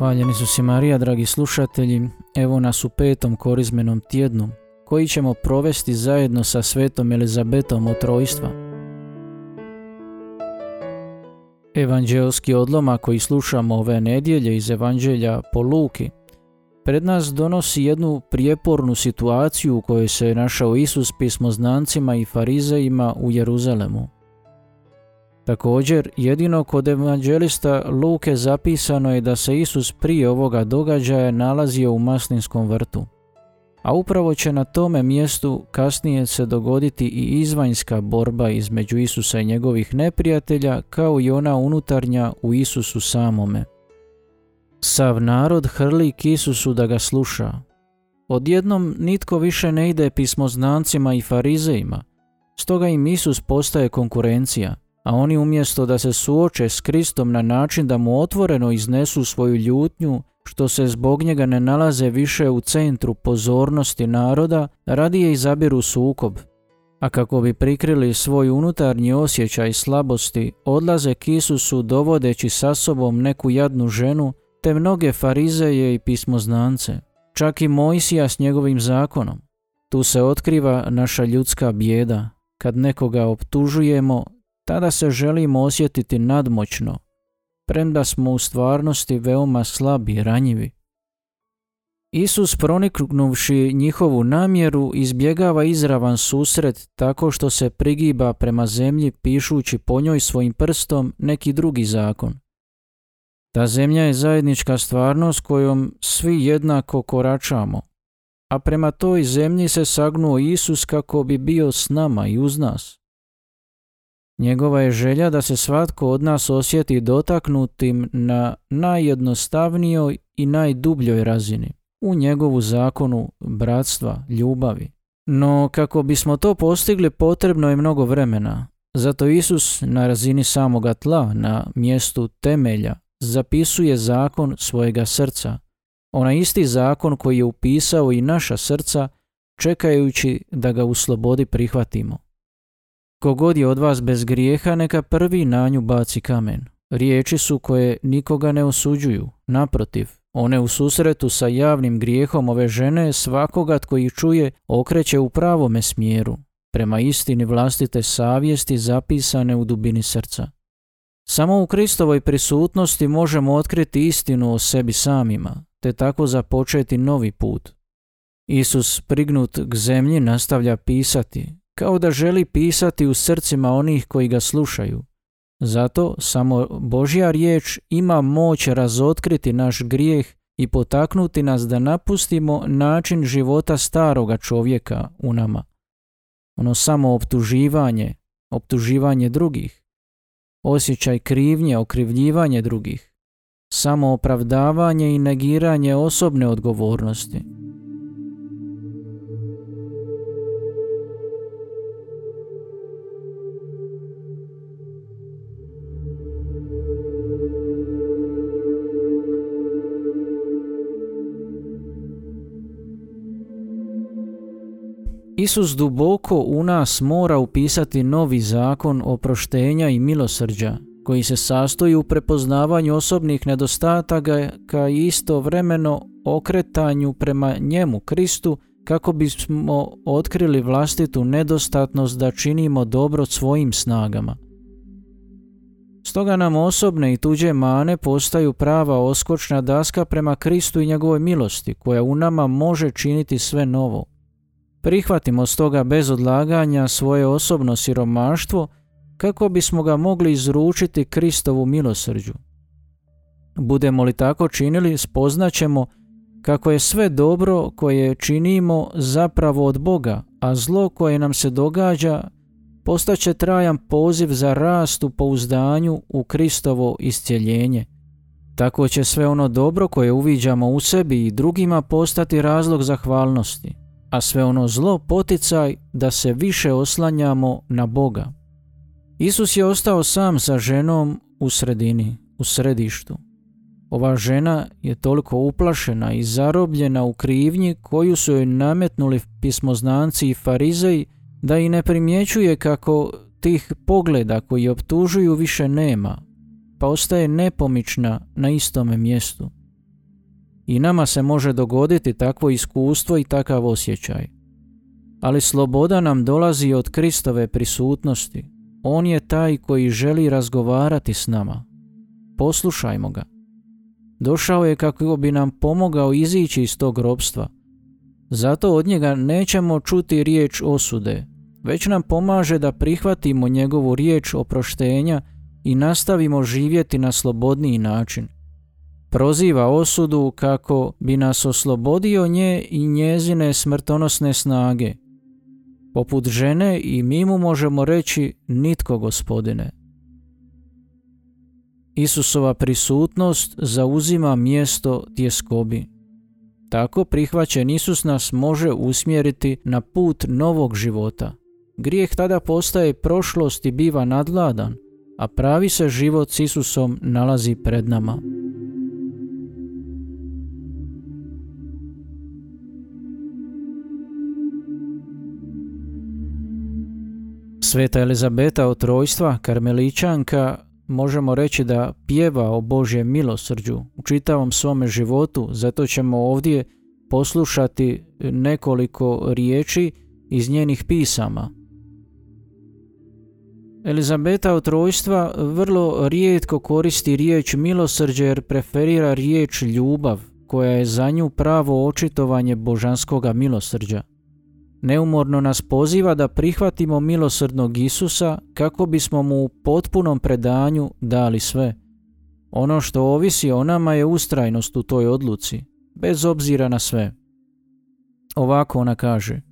Hvaljeni su si Marija, dragi slušatelji, evo nas u petom korizmenom tjednu, koji ćemo provesti zajedno sa svetom Elizabetom od trojstva. Evanđelski odloma koji slušamo ove nedjelje iz Evanđelja po Luki, pred nas donosi jednu prijepornu situaciju u kojoj se našao Isus pismoznancima i farizejima u Jeruzalemu. Također, jedino kod evanđelista Luke zapisano je da se Isus prije ovoga događaja nalazio u maslinskom vrtu. A upravo će na tome mjestu kasnije se dogoditi i izvanjska borba između Isusa i njegovih neprijatelja kao i ona unutarnja u Isusu samome. Sav narod hrli k Isusu da ga sluša. Odjednom nitko više ne ide pismoznancima i farizejima, stoga im Isus postaje konkurencija – a oni umjesto da se suoče s Kristom na način da mu otvoreno iznesu svoju ljutnju, što se zbog njega ne nalaze više u centru pozornosti naroda, radije izabiru sukob. A kako bi prikrili svoj unutarnji osjećaj slabosti, odlaze k Isusu dovodeći sa sobom neku jadnu ženu, te mnoge farizeje i pismoznance, čak i Mojsija s njegovim zakonom. Tu se otkriva naša ljudska bijeda. Kad nekoga optužujemo, tada se želimo osjetiti nadmoćno, premda smo u stvarnosti veoma slabi i ranjivi. Isus proniknuvši njihovu namjeru izbjegava izravan susret tako što se prigiba prema zemlji pišući po njoj svojim prstom neki drugi zakon. Ta zemlja je zajednička stvarnost kojom svi jednako koračamo, a prema toj zemlji se sagnuo Isus kako bi bio s nama i uz nas. Njegova je želja da se svatko od nas osjeti dotaknutim na najjednostavnijoj i najdubljoj razini, u njegovu zakonu bratstva, ljubavi. No kako bismo to postigli potrebno je mnogo vremena, zato Isus na razini samoga tla, na mjestu temelja, zapisuje zakon svojega srca, onaj isti zakon koji je upisao i naša srca, čekajući da ga u slobodi prihvatimo. Kogod je od vas bez grijeha, neka prvi na nju baci kamen. Riječi su koje nikoga ne osuđuju. Naprotiv, one u susretu sa javnim grijehom ove žene svakoga tko ih čuje okreće u pravome smjeru, prema istini vlastite savjesti zapisane u dubini srca. Samo u Kristovoj prisutnosti možemo otkriti istinu o sebi samima, te tako započeti novi put. Isus prignut k zemlji nastavlja pisati, kao da želi pisati u srcima onih koji ga slušaju. Zato samo Božja riječ ima moć razotkriti naš grijeh i potaknuti nas da napustimo način života staroga čovjeka u nama. Ono samo optuživanje, optuživanje drugih, osjećaj krivnje, okrivljivanje drugih, samo opravdavanje i negiranje osobne odgovornosti. Isus duboko u nas mora upisati novi zakon oproštenja i milosrđa, koji se sastoji u prepoznavanju osobnih nedostataka i istovremeno okretanju prema njemu, Kristu, kako bismo otkrili vlastitu nedostatnost da činimo dobro svojim snagama. Stoga nam osobne i tuđe mane postaju prava oskočna daska prema Kristu i njegovoj milosti, koja u nama može činiti sve novo. Prihvatimo stoga bez odlaganja svoje osobno siromaštvo kako bismo ga mogli izručiti Kristovu milosrđu. Budemo li tako činili, spoznaćemo kako je sve dobro koje činimo zapravo od Boga, a zlo koje nam se događa postaće trajan poziv za rast u pouzdanju u Kristovo iscjeljenje. Tako će sve ono dobro koje uviđamo u sebi i drugima postati razlog zahvalnosti a sve ono zlo poticaj da se više oslanjamo na Boga. Isus je ostao sam sa ženom u sredini, u središtu. Ova žena je toliko uplašena i zarobljena u krivnji koju su joj nametnuli pismoznanci i farizeji da i ne primjećuje kako tih pogleda koji optužuju više nema, pa ostaje nepomična na istome mjestu. I nama se može dogoditi takvo iskustvo i takav osjećaj. Ali sloboda nam dolazi od Kristove prisutnosti. On je taj koji želi razgovarati s nama. Poslušajmo ga. Došao je kako bi nam pomogao izići iz tog robstva. Zato od njega nećemo čuti riječ osude, već nam pomaže da prihvatimo njegovu riječ oproštenja i nastavimo živjeti na slobodniji način. Proziva osudu kako bi nas oslobodio nje i njezine smrtonosne snage. Poput žene i mi mu možemo reći nitko gospodine. Isusova prisutnost zauzima mjesto tjeskobi. Tako prihvaćen Isus nas može usmjeriti na put novog života. Grijeh tada postaje prošlost i biva nadladan, a pravi se život s Isusom nalazi pred nama. Sveta Elizabeta od trojstva, karmeličanka, možemo reći da pjeva o Božjem milosrđu u čitavom svome životu, zato ćemo ovdje poslušati nekoliko riječi iz njenih pisama. Elizabeta od trojstva vrlo rijetko koristi riječ milosrđe jer preferira riječ ljubav, koja je za nju pravo očitovanje božanskoga milosrđa. Neumorno nas poziva da prihvatimo milosrdnog Isusa kako bismo mu u potpunom predanju dali sve. Ono što ovisi o nama je ustrajnost u toj odluci, bez obzira na sve. Ovako ona kaže –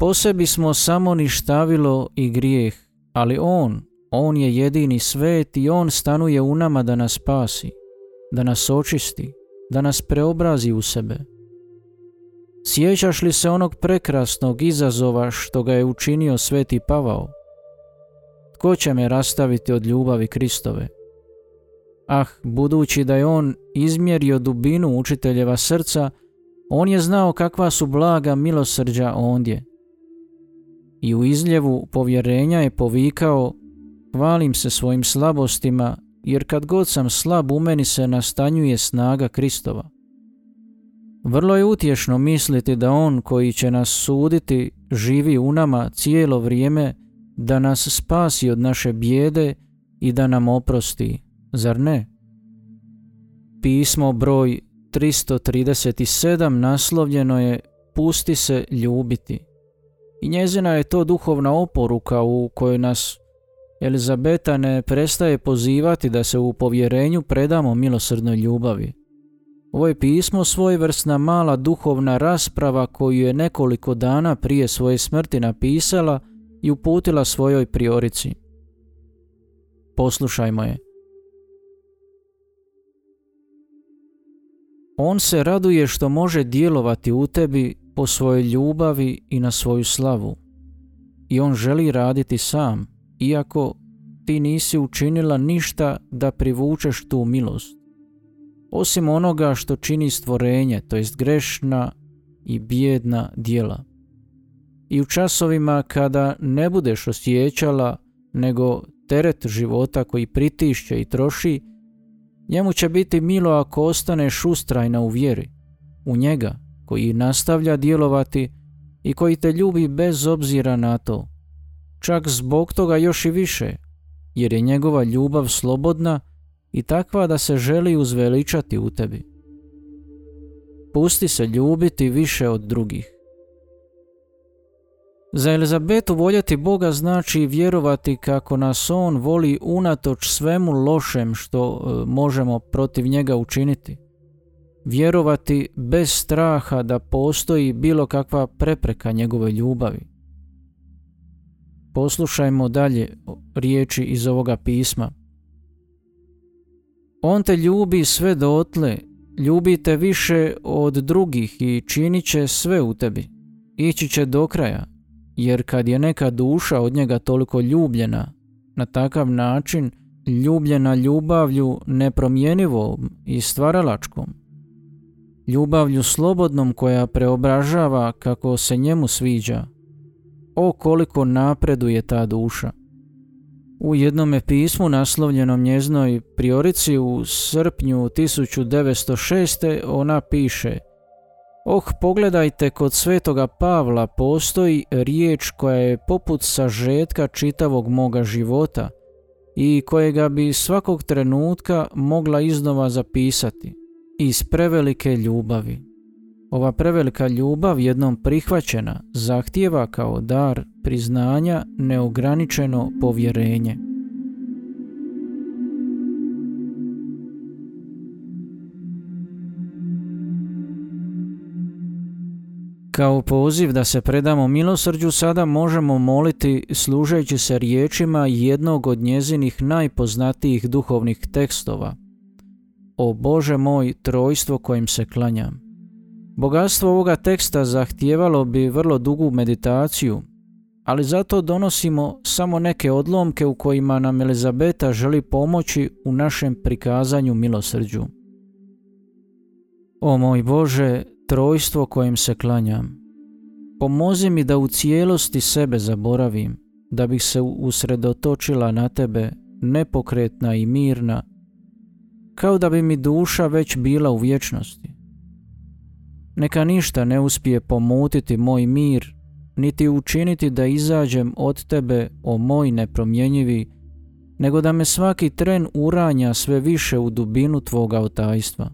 po sebi smo samo ništavilo i grijeh, ali On, On je jedini svet i On stanuje u nama da nas spasi, da nas očisti, da nas preobrazi u sebe. Sjećaš li se onog prekrasnog izazova što ga je učinio sveti Pavao? Tko će me rastaviti od ljubavi Kristove? Ah, budući da je on izmjerio dubinu učiteljeva srca, on je znao kakva su blaga milosrđa ondje i u izljevu povjerenja je povikao Hvalim se svojim slabostima, jer kad god sam slab u meni se nastanjuje snaga Kristova. Vrlo je utješno misliti da On koji će nas suditi živi u nama cijelo vrijeme da nas spasi od naše bijede i da nam oprosti, zar ne? Pismo broj 337 naslovljeno je Pusti se ljubiti. I njezina je to duhovna oporuka u kojoj nas Elizabeta ne prestaje pozivati da se u povjerenju predamo milosrdnoj ljubavi. Ovo je pismo svojevrsna mala duhovna rasprava koju je nekoliko dana prije svoje smrti napisala i uputila svojoj priorici. Poslušajmo je. On se raduje što može djelovati u tebi po svojoj ljubavi i na svoju slavu. I on želi raditi sam, iako ti nisi učinila ništa da privučeš tu milost. Osim onoga što čini stvorenje, to jest grešna i bijedna djela. I u časovima kada ne budeš osjećala nego teret života koji pritišće i troši, njemu će biti milo ako ostaneš ustrajna u vjeri, u njega koji nastavlja djelovati i koji te ljubi bez obzira na to. Čak zbog toga još i više, jer je njegova ljubav slobodna i takva da se želi uzveličati u tebi. Pusti se ljubiti više od drugih. Za Elizabetu voljeti Boga znači vjerovati kako nas On voli unatoč svemu lošem što e, možemo protiv njega učiniti vjerovati bez straha da postoji bilo kakva prepreka njegove ljubavi. Poslušajmo dalje riječi iz ovoga pisma. On te ljubi sve dotle, ljubite više od drugih i činit će sve u tebi. Ići će do kraja, jer kad je neka duša od njega toliko ljubljena, na takav način ljubljena ljubavlju nepromjenivom i stvaralačkom, ljubavlju slobodnom koja preobražava kako se njemu sviđa. O koliko napreduje ta duša. U jednom pismu naslovljenom njeznoj priorici u srpnju 1906. ona piše Oh, pogledajte, kod svetoga Pavla postoji riječ koja je poput sažetka čitavog moga života i kojega bi svakog trenutka mogla iznova zapisati iz prevelike ljubavi. Ova prevelika ljubav jednom prihvaćena zahtijeva kao dar priznanja neograničeno povjerenje. Kao poziv da se predamo milosrđu sada možemo moliti služeći se riječima jednog od njezinih najpoznatijih duhovnih tekstova. O Bože moj, trojstvo kojim se klanjam. Bogatstvo ovoga teksta zahtijevalo bi vrlo dugu meditaciju, ali zato donosimo samo neke odlomke u kojima nam Elizabeta želi pomoći u našem prikazanju milosrđu. O moj Bože, trojstvo kojem se klanjam, pomozi mi da u cijelosti sebe zaboravim, da bih se usredotočila na tebe, nepokretna i mirna, kao da bi mi duša već bila u vječnosti. Neka ništa ne uspije pomutiti moj mir, niti učiniti da izađem od tebe, o moj nepromjenjivi, nego da me svaki tren uranja sve više u dubinu tvoga otajstva.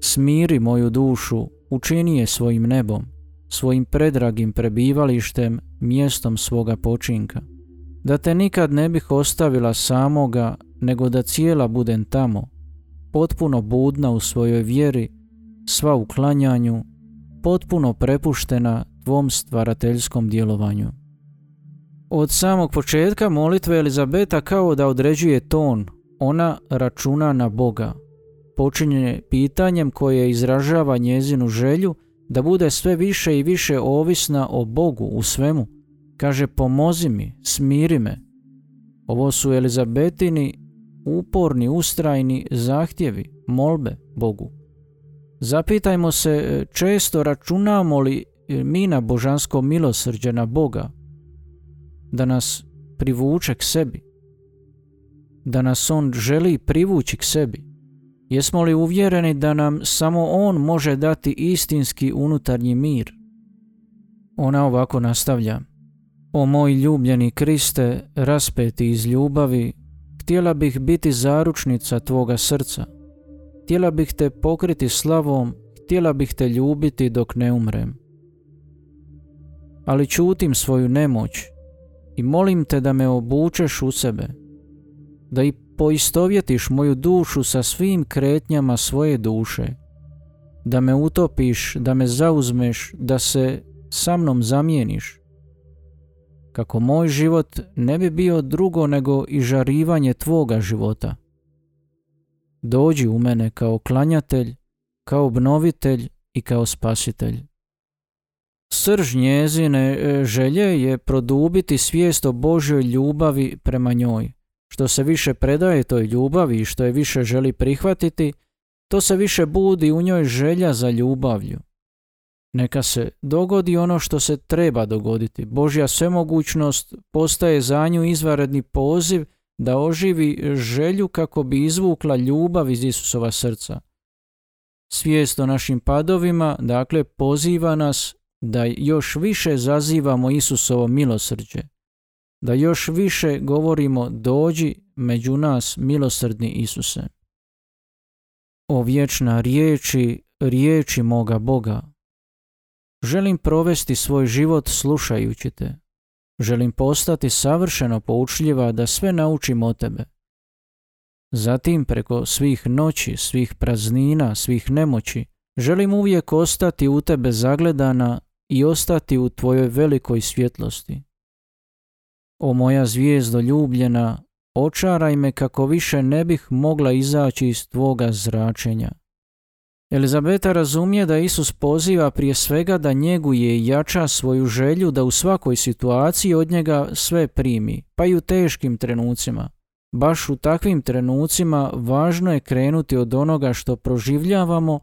Smiri moju dušu, učini je svojim nebom, svojim predragim prebivalištem, mjestom svoga počinka. Da te nikad ne bih ostavila samoga, nego da cijela budem tamo, potpuno budna u svojoj vjeri, sva u klanjanju, potpuno prepuštena tvom stvarateljskom djelovanju. Od samog početka molitve Elizabeta kao da određuje ton, ona računa na Boga. Počinje pitanjem koje izražava njezinu želju da bude sve više i više ovisna o Bogu u svemu. Kaže pomozi mi, smiri me. Ovo su Elizabetini uporni, ustrajni zahtjevi, molbe Bogu. Zapitajmo se e, često računamo li e, mi na božansko milosrđe na Boga, da nas privuče k sebi, da nas On želi privući k sebi. Jesmo li uvjereni da nam samo On može dati istinski unutarnji mir? Ona ovako nastavlja. O moj ljubljeni Kriste, raspeti iz ljubavi, htjela bih biti zaručnica Tvoga srca. Htjela bih te pokriti slavom, htjela bih te ljubiti dok ne umrem. Ali čutim svoju nemoć i molim te da me obučeš u sebe, da i poistovjetiš moju dušu sa svim kretnjama svoje duše, da me utopiš, da me zauzmeš, da se sa mnom zamijeniš, kako moj život ne bi bio drugo nego i žarivanje tvoga života. Dođi u mene kao klanjatelj, kao obnovitelj i kao spasitelj. Srž njezine e, želje je produbiti svijest o Božoj ljubavi prema njoj. Što se više predaje toj ljubavi i što je više želi prihvatiti, to se više budi u njoj želja za ljubavlju. Neka se dogodi ono što se treba dogoditi. Božja svemogućnost postaje za nju izvanredni poziv da oživi želju kako bi izvukla ljubav iz Isusova srca. Svijest o našim padovima, dakle, poziva nas da još više zazivamo Isusovo milosrđe, da još više govorimo dođi među nas milosrdni Isuse. O vječna riječi, riječi moga Boga. Želim provesti svoj život slušajući te. Želim postati savršeno poučljiva da sve naučim o tebe. Zatim preko svih noći, svih praznina, svih nemoći, želim uvijek ostati u tebe zagledana i ostati u tvojoj velikoj svjetlosti. O moja zvijezdo ljubljena, očaraj me kako više ne bih mogla izaći iz tvoga zračenja. Elizabeta razumije da Isus poziva prije svega da njeguje i jača svoju želju da u svakoj situaciji od njega sve primi, pa i u teškim trenucima. Baš u takvim trenucima važno je krenuti od onoga što proživljavamo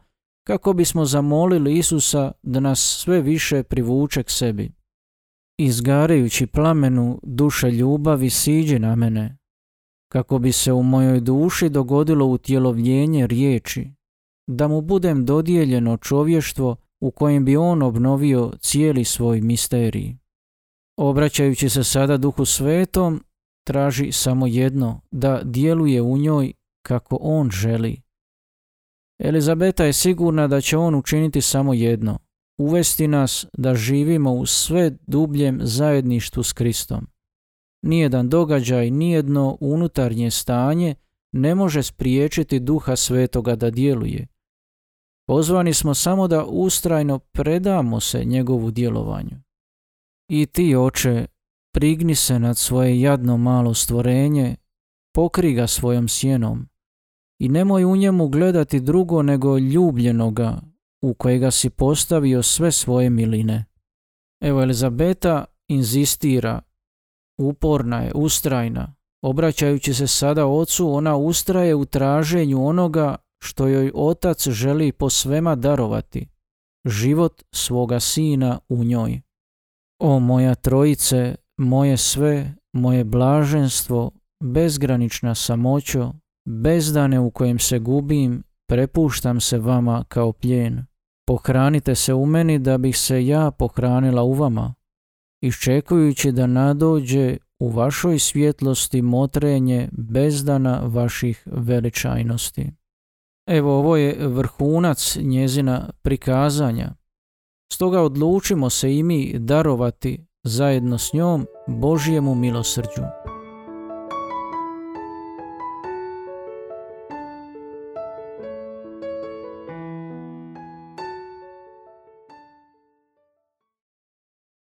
kako bismo zamolili Isusa da nas sve više privuče k sebi. izgarajući plamenu duše ljubavi siđi na mene, kako bi se u mojoj duši dogodilo utjelovljenje riječi, da mu budem dodijeljeno čovještvo u kojem bi on obnovio cijeli svoj misterij. Obraćajući se sada duhu svetom, traži samo jedno, da djeluje u njoj kako on želi. Elizabeta je sigurna da će on učiniti samo jedno, uvesti nas da živimo u sve dubljem zajedništvu s Kristom. Nijedan događaj, nijedno unutarnje stanje ne može spriječiti duha svetoga da djeluje. Pozvani smo samo da ustrajno predamo se njegovu djelovanju. I ti, oče, prigni se nad svoje jadno malo stvorenje, pokri ga svojom sjenom i nemoj u njemu gledati drugo nego ljubljenoga u kojega si postavio sve svoje miline. Evo Elizabeta inzistira, uporna je, ustrajna. Obraćajući se sada ocu, ona ustraje u traženju onoga što joj otac želi po svema darovati, život svoga sina u njoj. O moja trojice, moje sve, moje blaženstvo, bezgranična samoćo, bezdane u kojem se gubim, prepuštam se vama kao pljen. Pohranite se u meni da bih se ja pohranila u vama, iščekujući da nadođe u vašoj svjetlosti motrenje bezdana vaših veličajnosti. Evo ovo je vrhunac njezina prikazanja. Stoga odlučimo se i mi darovati zajedno s njom Božjemu milosrđu.